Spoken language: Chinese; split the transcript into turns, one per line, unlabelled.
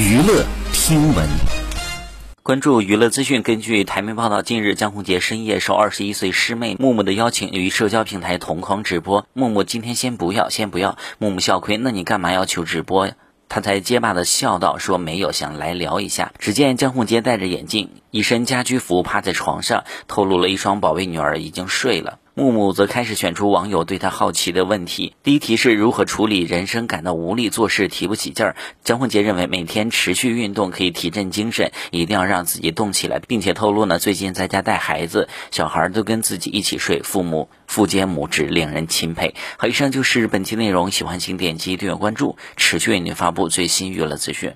娱乐听闻，
关注娱乐资讯。根据台媒报道，近日江宏杰深夜受二十一岁师妹木木的邀请，与社交平台同框直播。木木今天先不要，先不要。木木笑亏，那你干嘛要求直播呀？他才结巴的笑道：“说没有，想来聊一下。”只见江宏杰戴着眼镜，一身家居服，趴在床上，透露了一双宝贝女儿已经睡了。木木则开始选出网友对他好奇的问题。第一题是如何处理人生感到无力、做事提不起劲儿。江宏杰认为每天持续运动可以提振精神，一定要让自己动起来，并且透露呢，最近在家带孩子，小孩都跟自己一起睡，父母父兼母职，令人钦佩。好，以上就是本期内容，喜欢请点击订阅关注，持续为您发布最新娱乐资讯。